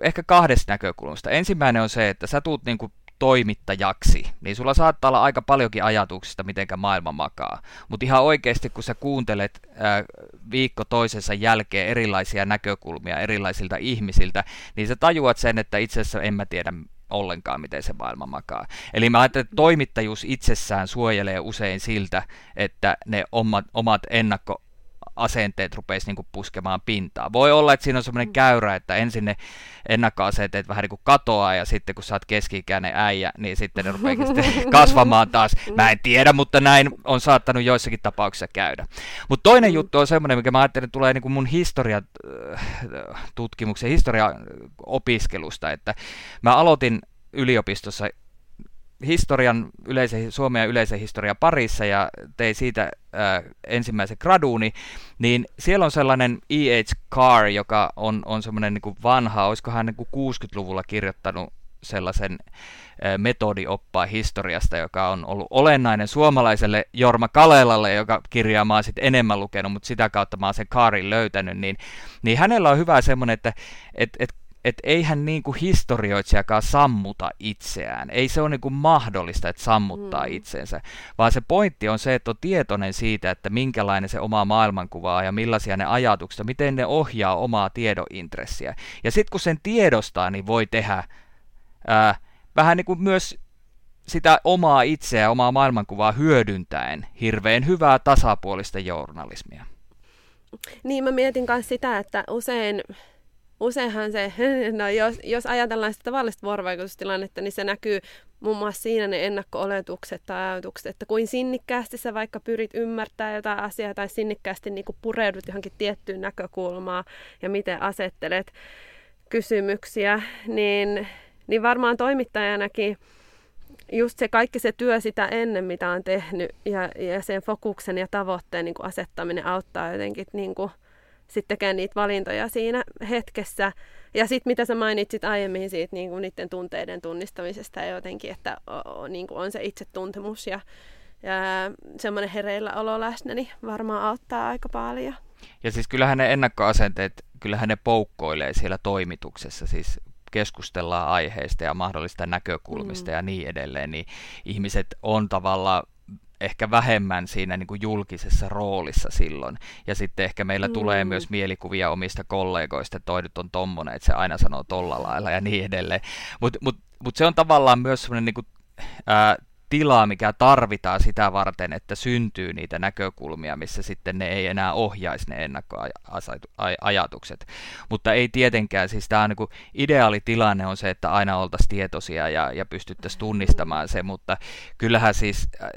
[SPEAKER 1] ehkä kahdesta näkökulmasta. Ensimmäinen on se, että sä tuut niinku toimittajaksi, niin sulla saattaa olla aika paljonkin ajatuksista, miten maailma makaa. Mutta ihan oikeasti, kun sä kuuntelet ää, viikko toisensa jälkeen erilaisia näkökulmia erilaisilta ihmisiltä, niin sä tajuat sen, että itse asiassa en mä tiedä ollenkaan, miten se maailma makaa. Eli mä ajattelen, että toimittajuus itsessään suojelee usein siltä, että ne omat, omat ennakko asenteet rupeisi niin puskemaan pintaa. Voi olla, että siinä on semmoinen mm. käyrä, että ensin ne ennakkoasenteet vähän niin kuin katoaa ja sitten kun sä oot keski-ikäinen äijä, niin sitten ne rupeaa kasvamaan taas. Mä en tiedä, mutta näin on saattanut joissakin tapauksissa käydä. Mutta toinen mm. juttu on semmoinen, mikä mä ajattelen, että tulee niin kuin mun historiatutkimuksen, historiaopiskelusta, että mä aloitin yliopistossa historian, yleisen, Suomen ja yleisen historian parissa ja tein siitä ää, ensimmäisen graduuni, niin siellä on sellainen E.H. Carr, joka on, on semmoinen niin vanha, olisiko hän niin 60-luvulla kirjoittanut sellaisen metodioppaa historiasta, joka on ollut olennainen suomalaiselle Jorma Kalelalle, joka kirjaa mä sitten enemmän lukenut, mutta sitä kautta mä oon sen kaarin löytänyt, niin, niin hänellä on hyvä semmoinen, että et, et että eihän niin kuin historioitsijakaan sammuta itseään. Ei se ole niin kuin mahdollista, että sammuttaa mm. itsensä, vaan se pointti on se, että on tietoinen siitä, että minkälainen se oma maailmankuva on ja millaisia ne ajatukset, miten ne ohjaa omaa tiedointressiä. Ja sitten kun sen tiedostaa, niin voi tehdä ää, vähän niin kuin myös sitä omaa itseä, omaa maailmankuvaa hyödyntäen hirveän hyvää tasapuolista journalismia.
[SPEAKER 2] Niin, mä mietin myös sitä, että usein useinhan se, no jos, jos ajatellaan sitä tavallista vuorovaikutustilannetta, niin se näkyy muun muassa siinä ne ennakko-oletukset tai ajatukset, että kuin sinnikkäästi sä vaikka pyrit ymmärtää jotain asiaa tai sinnikkäästi niin kuin pureudut johonkin tiettyyn näkökulmaan ja miten asettelet kysymyksiä, niin, niin varmaan toimittajanakin just se kaikki se työ sitä ennen, mitä on tehnyt ja, ja sen fokuksen ja tavoitteen niin kuin asettaminen auttaa jotenkin niin kuin, sitten tekemään niitä valintoja siinä hetkessä. Ja sitten mitä sä mainitsit aiemmin siitä niin kuin niiden tunteiden tunnistamisesta ja jotenkin, että o, niin kuin on se itsetuntemus ja, ja semmoinen hereillä olo läsnä, niin varmaan auttaa aika paljon.
[SPEAKER 1] Ja siis kyllähän ne ennakkoasenteet, kyllähän ne poukkoilee siellä toimituksessa, siis keskustellaan aiheista ja mahdollista näkökulmista mm. ja niin edelleen, niin ihmiset on tavallaan ehkä vähemmän siinä niin kuin julkisessa roolissa silloin. Ja sitten ehkä meillä mm. tulee myös mielikuvia omista kollegoista, että toi nyt on tommonen, että se aina sanoo tolla lailla ja niin edelleen. Mutta mut, mut se on tavallaan myös semmoinen niin kuin, ää, tilaa, mikä tarvitaan sitä varten, että syntyy niitä näkökulmia, missä sitten ne ei enää ohjaisi ne ennakkoajatukset. Mutta ei tietenkään, siis tämä on niin ideaali tilanne on se, että aina oltaisiin tietoisia ja, ja pystyttäisiin tunnistamaan se, mutta kyllähän siis äh,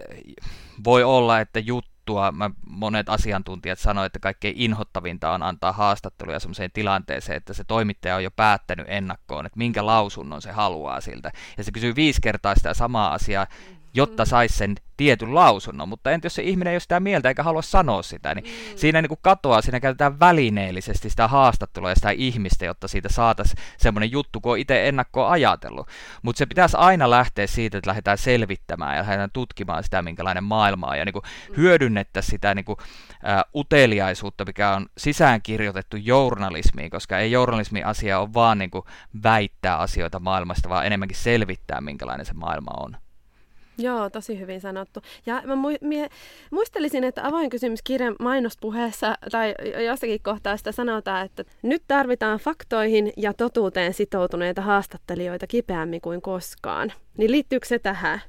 [SPEAKER 1] voi olla, että juttu juttua. Mä, monet asiantuntijat sanoivat, että kaikkein inhottavinta on antaa haastatteluja sellaiseen tilanteeseen, että se toimittaja on jo päättänyt ennakkoon, että minkä lausunnon se haluaa siltä. Ja se kysyy viisi kertaa sitä samaa asiaa, jotta mm. saisi sen tietyn lausunnon, mutta entä jos se ihminen ei ole sitä mieltä eikä halua sanoa sitä, niin mm. siinä niin kuin katoaa, siinä käytetään välineellisesti sitä haastattelua ja sitä ihmistä, jotta siitä saataisiin semmoinen juttu, kun on itse ennakkoon ajatellut. Mutta se pitäisi aina lähteä siitä, että lähdetään selvittämään ja lähdetään tutkimaan sitä, minkälainen maailma on, ja niin kuin mm. hyödynnettäisiin sitä niin kuin, ä, uteliaisuutta, mikä on sisäänkirjoitettu journalismiin, koska ei journalismin asia ole vaan niin kuin väittää asioita maailmasta, vaan enemmänkin selvittää, minkälainen se maailma on.
[SPEAKER 2] Joo, tosi hyvin sanottu. Ja mä mu- mie- muistelisin, että avainkysymyskirjan mainospuheessa tai jossakin kohtaa sitä sanotaan, että nyt tarvitaan faktoihin ja totuuteen sitoutuneita haastattelijoita kipeämmin kuin koskaan. Niin liittyykö se tähän?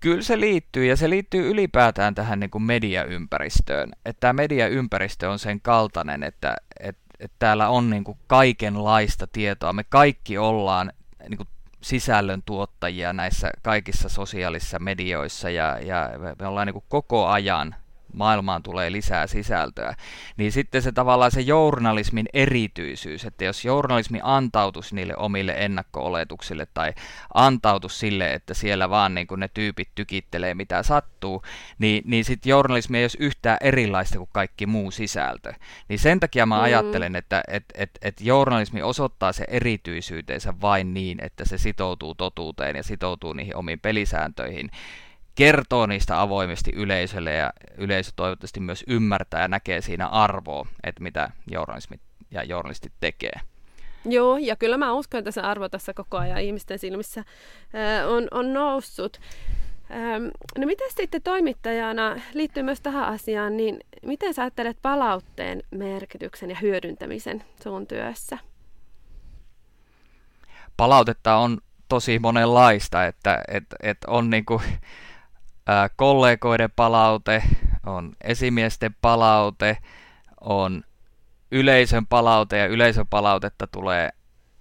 [SPEAKER 1] Kyllä se liittyy, ja se liittyy ylipäätään tähän niin kuin mediaympäristöön. Että tämä mediaympäristö on sen kaltainen, että, että, että täällä on niin kuin kaikenlaista tietoa. Me kaikki ollaan niin kuin sisällön tuottajia näissä kaikissa sosiaalisissa medioissa ja, ja me ollaan niin koko ajan maailmaan tulee lisää sisältöä, niin sitten se tavallaan se journalismin erityisyys, että jos journalismi antautus niille omille ennakko-oletuksille tai antautus sille, että siellä vaan niin kuin ne tyypit tykittelee mitä sattuu, niin, niin sitten journalismi ei olisi yhtään erilaista kuin kaikki muu sisältö. Niin sen takia mä mm. ajattelen, että et, et, et journalismi osoittaa se erityisyytensä vain niin, että se sitoutuu totuuteen ja sitoutuu niihin omiin pelisääntöihin, kertoo niistä avoimesti yleisölle ja yleisö toivottavasti myös ymmärtää ja näkee siinä arvoa, että mitä journalismi ja journalistit tekee.
[SPEAKER 2] Joo, ja kyllä mä uskon, että se arvo tässä koko ajan ihmisten silmissä ää, on, on noussut. Ähm, no miten sitten toimittajana, liittyy myös tähän asiaan, niin miten sä ajattelet palautteen merkityksen ja hyödyntämisen sun työssä?
[SPEAKER 1] Palautetta on tosi monenlaista, että et, et on kollegoiden palaute, on esimiesten palaute, on yleisön palaute ja yleisön palautetta tulee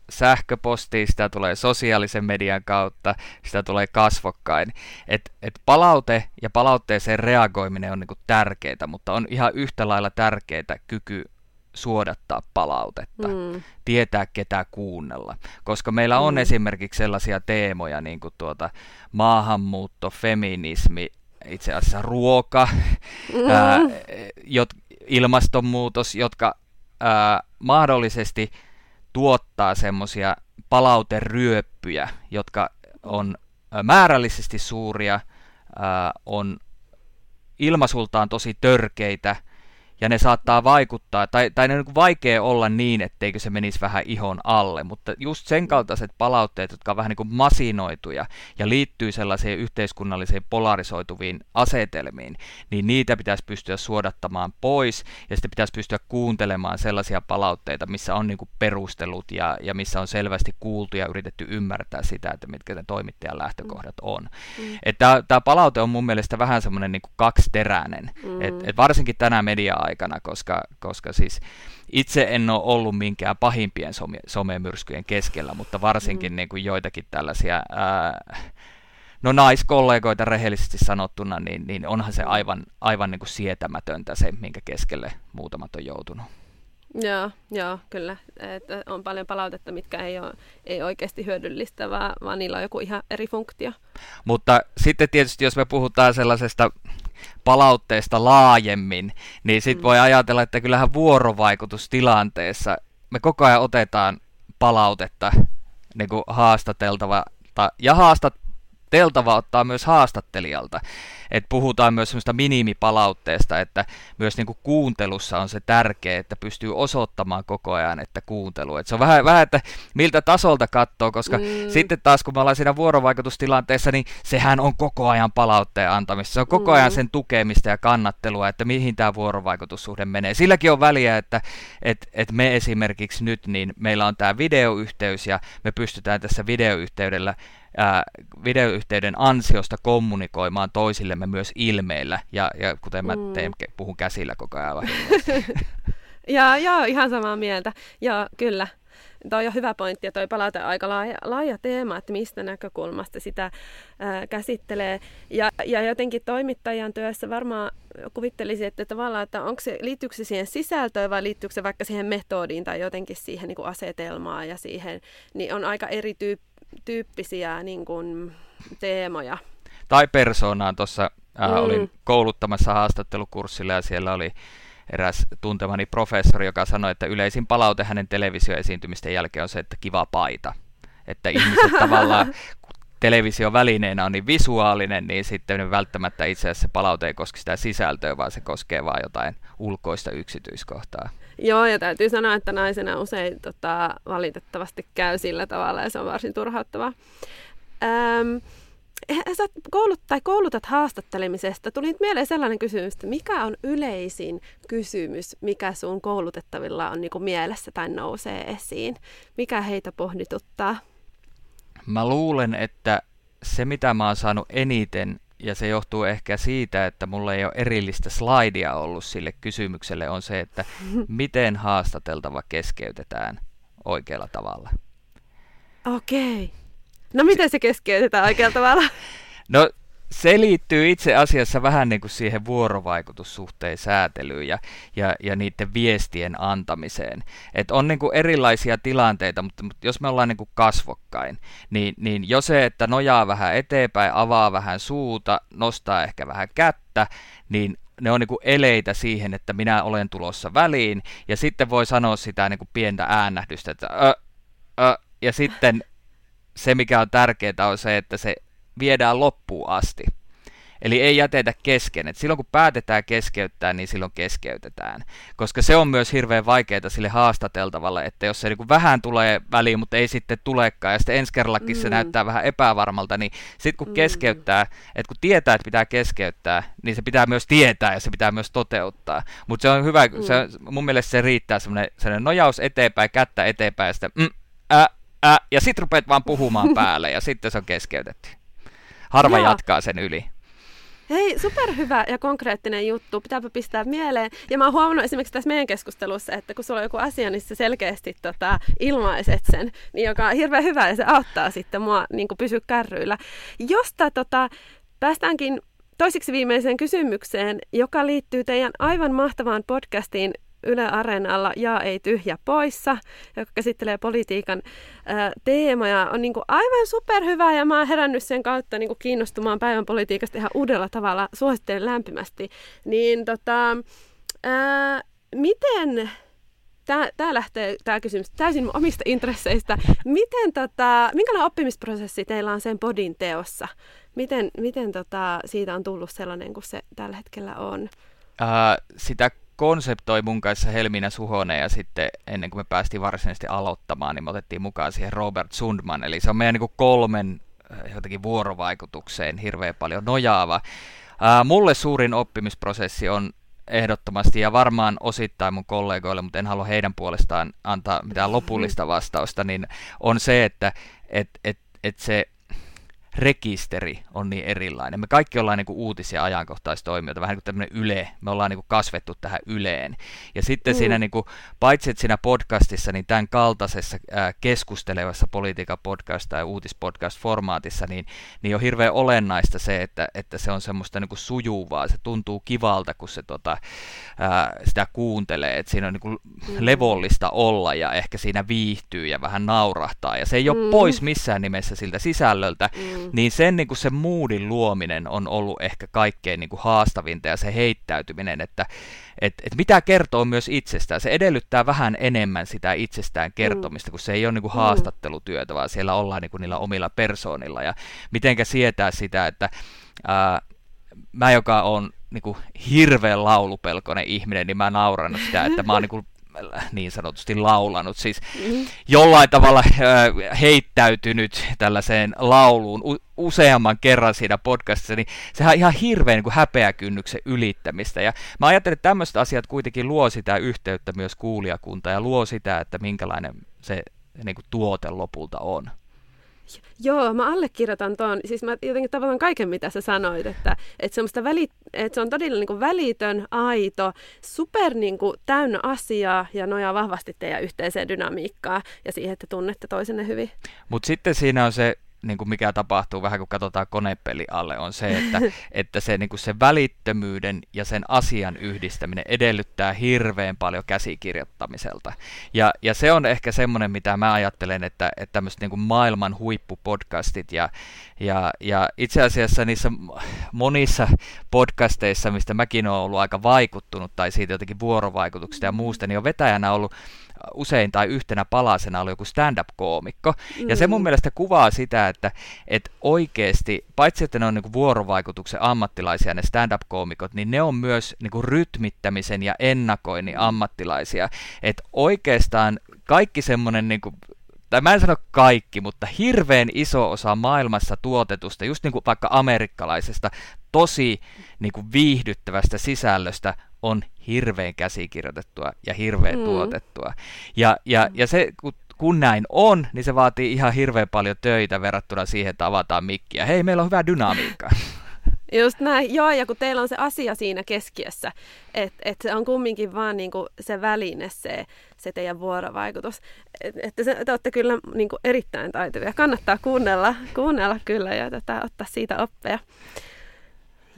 [SPEAKER 1] sähköpostiin, sitä tulee sosiaalisen median kautta, sitä tulee kasvokkain. Et, et palaute ja palautteeseen reagoiminen on niinku tärkeää, mutta on ihan yhtä lailla tärkeää kyky suodattaa palautetta, mm. tietää ketä kuunnella. Koska meillä on mm. esimerkiksi sellaisia teemoja, niin kuin tuota maahanmuutto, feminismi, itse asiassa ruoka, mm. ää, jot, ilmastonmuutos, jotka ää, mahdollisesti tuottaa semmoisia palauteryöppyjä, jotka on määrällisesti suuria, on ilmasultaan tosi törkeitä – ja ne saattaa vaikuttaa, tai, tai ne on niin vaikea olla niin, etteikö se menisi vähän ihon alle, mutta just sen kaltaiset palautteet, jotka on vähän niin kuin masinoituja ja liittyy sellaisiin yhteiskunnallisiin polarisoituviin asetelmiin, niin niitä pitäisi pystyä suodattamaan pois, ja sitten pitäisi pystyä kuuntelemaan sellaisia palautteita, missä on niin kuin perustelut ja, ja missä on selvästi kuultu ja yritetty ymmärtää sitä, että mitkä ne toimittajan lähtökohdat on. Mm. Tämä palaute on mun mielestä vähän semmoinen niin kaksiteräinen, mm. että et varsinkin tänä mediaa aikana, koska, koska siis itse en ole ollut minkään pahimpien some, somemyrskyjen keskellä, mutta varsinkin mm. niin kuin joitakin tällaisia ää, no naiskollegoita rehellisesti sanottuna, niin, niin onhan se aivan, aivan niin kuin sietämätöntä se, minkä keskelle muutamat on joutunut.
[SPEAKER 2] Joo, joo, kyllä. Että on paljon palautetta, mitkä ei ole ei oikeasti hyödyllistä, vaan, vaan niillä on joku ihan eri funktio.
[SPEAKER 1] Mutta sitten tietysti, jos me puhutaan sellaisesta palautteesta laajemmin, niin sitten mm. voi ajatella, että kyllähän vuorovaikutustilanteessa me koko ajan otetaan palautetta niin kuin haastateltava ja haastateltava ottaa myös haastattelijalta että puhutaan myös semmoista minimipalautteesta, että myös niin kuin kuuntelussa on se tärkeä, että pystyy osoittamaan koko ajan, että kuuntelu. Että se on vähän, vähän, että miltä tasolta katsoo, koska mm. sitten taas kun me ollaan siinä vuorovaikutustilanteessa, niin sehän on koko ajan palautteen antamista. Se on koko ajan mm. sen tukemista ja kannattelua, että mihin tämä vuorovaikutussuhde menee. Silläkin on väliä, että että että me esimerkiksi nyt, niin meillä on tämä videoyhteys ja me pystytään tässä videoyhteydellä ää, videoyhteyden ansiosta kommunikoimaan toisillemme myös ilmeillä, ja, ja kuten mä mm. teen, puhun käsillä koko ajan.
[SPEAKER 2] ja, joo, ihan samaa mieltä. Joo, kyllä. Tuo on hyvä pointti ja toi palaute aika laaja, laaja teema, että mistä näkökulmasta sitä ää, käsittelee. Ja, ja jotenkin toimittajan työssä varmaan kuvittelisi, että tavallaan, että onko se, liittyykö se siihen sisältöön vai liittyykö se vaikka siihen metodiin tai jotenkin siihen niin kuin asetelmaan ja siihen, niin on aika erityyppisiä niin kuin, teemoja.
[SPEAKER 1] Tai persoonaan tuossa äh, mm. olin kouluttamassa haastattelukurssilla ja siellä oli eräs tuntemani professori, joka sanoi, että yleisin palaute hänen televisioesiintymisten jälkeen on se, että kiva paita. Että ihmiset tavallaan, television välineenä on niin visuaalinen, niin sitten välttämättä itse asiassa se palaute ei koske sitä sisältöä, vaan se koskee vain jotain ulkoista yksityiskohtaa.
[SPEAKER 2] Joo, ja täytyy sanoa, että naisena usein tota, valitettavasti käy sillä tavalla, ja se on varsin turhauttavaa. Öm, sä koulut, tai koulutat haastattelemisesta. Tuli nyt mieleen sellainen kysymys, että mikä on yleisin kysymys, mikä sun koulutettavilla on niin kuin mielessä tai nousee esiin? Mikä heitä pohdituttaa?
[SPEAKER 1] Mä luulen, että se mitä mä oon saanut eniten, ja se johtuu ehkä siitä, että mulla ei ole erillistä slaidia ollut sille kysymykselle, on se, että miten haastateltava keskeytetään oikealla tavalla.
[SPEAKER 2] Okei. Okay. No miten se keskeytetään oikealla tavalla?
[SPEAKER 1] No se liittyy itse asiassa vähän niin kuin siihen vuorovaikutussuhteen säätelyyn ja, ja, ja niiden viestien antamiseen. Et on niin kuin erilaisia tilanteita, mutta, mutta jos me ollaan niin kuin kasvokkain, niin, niin jo se, että nojaa vähän eteenpäin, avaa vähän suuta, nostaa ehkä vähän kättä, niin ne on niin kuin eleitä siihen, että minä olen tulossa väliin, ja sitten voi sanoa sitä niin kuin pientä äännähdystä, että ö, ö, ja sitten se, mikä on tärkeää, on se, että se viedään loppuun asti. Eli ei jätetä kesken. Et silloin kun päätetään keskeyttää, niin silloin keskeytetään. Koska se on myös hirveän vaikeaa sille haastateltavalle, että jos se niin kuin vähän tulee väliin, mutta ei sitten tulekaan, ja sitten ensi kerrallakin mm. se näyttää vähän epävarmalta, niin sitten kun mm. keskeyttää, että kun tietää, että pitää keskeyttää, niin se pitää myös tietää ja se pitää myös toteuttaa. Mutta se on hyvä, mm. se, mun mielestä se riittää semmoinen, semmoinen nojaus eteenpäin, kättä eteenpäin, ja sitten mm, ä, ä, ja sitten rupeat vaan puhumaan päälle, ja sitten se on keskeytetty. Harva Joo. jatkaa sen yli.
[SPEAKER 2] Hei, superhyvä ja konkreettinen juttu. Pitääpä pistää mieleen. Ja mä oon huomannut esimerkiksi tässä meidän keskustelussa, että kun sulla on joku asia, niin sä selkeästi tota, ilmaiset sen, niin joka on hirveän hyvä ja se auttaa sitten mua niin pysyä kärryillä. Josta tota, päästäänkin toiseksi viimeiseen kysymykseen, joka liittyy teidän aivan mahtavaan podcastiin Yle Areenalla Ja ei tyhjä poissa, joka käsittelee politiikan ää, teemoja. On niin kuin aivan superhyvä ja mä oon herännyt sen kautta niin kuin kiinnostumaan päivän politiikasta ihan uudella tavalla. Suosittelen lämpimästi. Niin tota, ää, miten tämä lähtee, tämä kysymys täysin omista intresseistä. Miten, tota, minkälainen oppimisprosessi teillä on sen podin teossa? Miten, miten tota, siitä on tullut sellainen kuin se tällä hetkellä on?
[SPEAKER 1] Ää, sitä konseptoi mun kanssa Helminä Suhonen ja sitten ennen kuin me päästiin varsinaisesti aloittamaan, niin me otettiin mukaan siihen Robert Sundman. Eli se on meidän niin kolmen jotenkin vuorovaikutukseen hirveän paljon nojaava. Ää, mulle suurin oppimisprosessi on ehdottomasti ja varmaan osittain mun kollegoille, mutta en halua heidän puolestaan antaa mitään lopullista vastausta, niin on se, että et, et, et se rekisteri on niin erilainen. Me kaikki ollaan niin kuin uutisia ajankohtaistoimijoita, vähän niin kuin tämmöinen yle, me ollaan niin kuin kasvettu tähän yleen. Ja sitten mm. siinä, niin kuin, paitsi että siinä podcastissa, niin tämän kaltaisessa ää, keskustelevassa politiikan podcast tai uutispodcast-formaatissa, niin, niin on hirveän olennaista se, että, että se on semmoista niin kuin sujuvaa, se tuntuu kivalta, kun se tota, ää, sitä kuuntelee, että siinä on niin kuin mm. levollista olla ja ehkä siinä viihtyy ja vähän naurahtaa, ja se ei ole mm. pois missään nimessä siltä sisällöltä, mm Mm. Niin sen niin kuin se moodin luominen on ollut ehkä kaikkein niin kuin haastavinta ja se heittäytyminen, että et, et mitä kertoo myös itsestään. Se edellyttää vähän enemmän sitä itsestään kertomista, mm. kun se ei ole niin kuin mm. haastattelutyötä, vaan siellä ollaan niin kuin niillä omilla persoonilla. Ja mitenkä sietää sitä, että ää, mä, joka on niin kuin hirveän laulupelkoinen ihminen, niin mä nauran sitä, että mä oon niin kuin niin sanotusti laulanut, siis jollain tavalla äh, heittäytynyt tällaiseen lauluun useamman kerran siinä podcastissa, niin sehän on ihan hirveän niin kuin häpeäkynnyksen ylittämistä. Ja mä ajattelen, että tämmöiset asiat kuitenkin luo sitä yhteyttä myös kuulijakuntaan ja luo sitä, että minkälainen se niin kuin tuote lopulta on.
[SPEAKER 2] Joo, mä allekirjoitan tuon. Siis mä jotenkin tavallaan kaiken, mitä sä sanoit, että, että, väli, että se on todella niin kuin välitön, aito, super niin kuin täynnä asiaa ja nojaa vahvasti teidän yhteiseen dynamiikkaan ja siihen, että tunnette toisenne hyvin.
[SPEAKER 1] Mutta sitten siinä on se niin kuin mikä tapahtuu vähän kun katsotaan konepeli alle, on se, että, että se, niin kuin se välittömyyden ja sen asian yhdistäminen edellyttää hirveän paljon käsikirjoittamiselta. Ja, ja se on ehkä semmoinen, mitä mä ajattelen, että, että tämmöiset niin kuin maailman huippupodcastit ja, ja, ja itse asiassa niissä monissa podcasteissa, mistä mäkin olen ollut aika vaikuttunut tai siitä jotenkin vuorovaikutuksesta ja muusta, niin on vetäjänä ollut usein tai yhtenä palasena oli joku stand-up-koomikko. Mm. Ja se mun mm. mielestä kuvaa sitä, että, että oikeasti, paitsi että ne on niin vuorovaikutuksen ammattilaisia ne stand-up-koomikot, niin ne on myös niin rytmittämisen ja ennakoinnin mm. ammattilaisia. Että oikeastaan kaikki semmoinen niin kuin, tai mä en sano kaikki, mutta hirveän iso osa maailmassa tuotetusta, just niin kuin vaikka amerikkalaisesta, tosi niin kuin viihdyttävästä sisällöstä on hirveän käsikirjoitettua ja hirveän mm. tuotettua. Ja, ja, ja se, kun, kun näin on, niin se vaatii ihan hirveän paljon töitä verrattuna siihen, että avataan mikkiä. Hei, meillä on hyvä dynamiikka.
[SPEAKER 2] Just näin, joo, ja kun teillä on se asia siinä keskiössä, että et se on kumminkin vaan niinku se väline, se, se teidän vuorovaikutus. Että et te, te olette kyllä niinku erittäin taitavia. Kannattaa kuunnella, kuunnella kyllä ja tätä, ottaa siitä oppeja.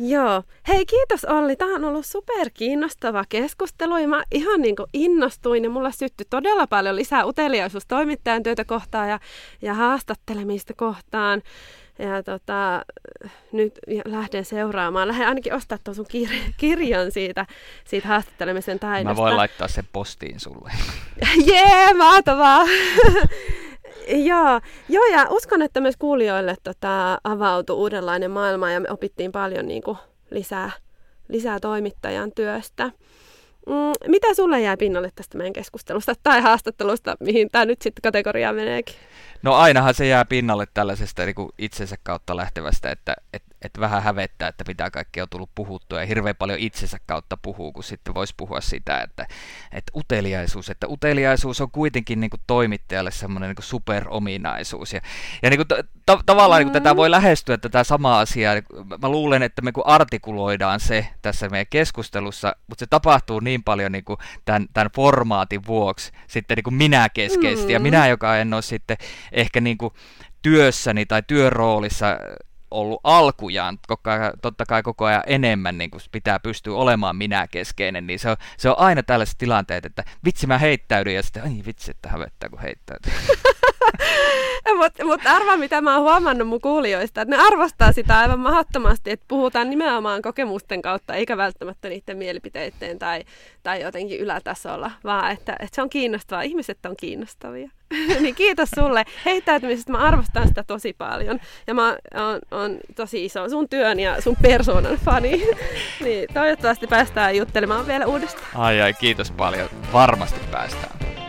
[SPEAKER 2] Joo. Hei, kiitos Olli. Tämä on ollut super kiinnostava keskustelu ja mä ihan niin kuin innostuin ja mulla syttyi todella paljon lisää uteliaisuus toimittajan työtä kohtaan ja, ja haastattelemista kohtaan. Ja tota, nyt lähden seuraamaan. Lähden ainakin ostaa tuon sun kir- kirjan siitä, siitä haastattelemisen taidosta.
[SPEAKER 1] Mä voin laittaa sen postiin sulle.
[SPEAKER 2] Jee, yeah, mahtavaa! Joo, joo, ja uskon, että myös kuulijoille tota, avautui uudenlainen maailma ja me opittiin paljon niin kuin, lisää, lisää toimittajan työstä. Mm, mitä sulle jää pinnalle tästä meidän keskustelusta tai haastattelusta, mihin tämä nyt sitten kategoriaan meneekin?
[SPEAKER 1] No ainahan se jää pinnalle tällaisesta niin kuin itsensä kautta lähtevästä, että, että että vähän hävettää, että mitä kaikkea on tullut puhuttua ja hirveän paljon itsensä kautta puhuu, kun sitten voisi puhua sitä, että, että uteliaisuus, että uteliaisuus on kuitenkin niin kuin toimittajalle semmoinen niin kuin superominaisuus. Ja, ja niin kuin ta- tavallaan niin kuin tätä voi lähestyä tätä samaa asiaa. Mä luulen, että me kun artikuloidaan se tässä meidän keskustelussa, mutta se tapahtuu niin paljon niin kuin tämän, tämän formaatin vuoksi sitten niin kuin minä keskeisesti. Mm. Ja minä, joka en ole sitten ehkä niin kuin työssäni tai työroolissa ollut alkujaan, totta kai koko ajan enemmän niin kuin pitää pystyä olemaan minä keskeinen, niin se on, se on aina tällaiset tilanteet, että vitsi mä heittäydyn ja sitten ai vitsi, että hävettää kun heittäytyy.
[SPEAKER 2] Mutta mut arva, mitä mä oon huomannut mun kuulijoista, että ne arvostaa sitä aivan mahdottomasti, että puhutaan nimenomaan kokemusten kautta, eikä välttämättä niiden mielipiteiden tai, tai jotenkin ylätasolla, vaan että, että se on kiinnostavaa. Ihmiset on kiinnostavia. niin kiitos sulle heittäytymisestä. Mä arvostan sitä tosi paljon. Ja mä oon, oon tosi iso sun työn ja sun persoonan fani. niin toivottavasti päästään juttelemaan vielä uudestaan.
[SPEAKER 1] Ai ai, kiitos paljon. Varmasti päästään.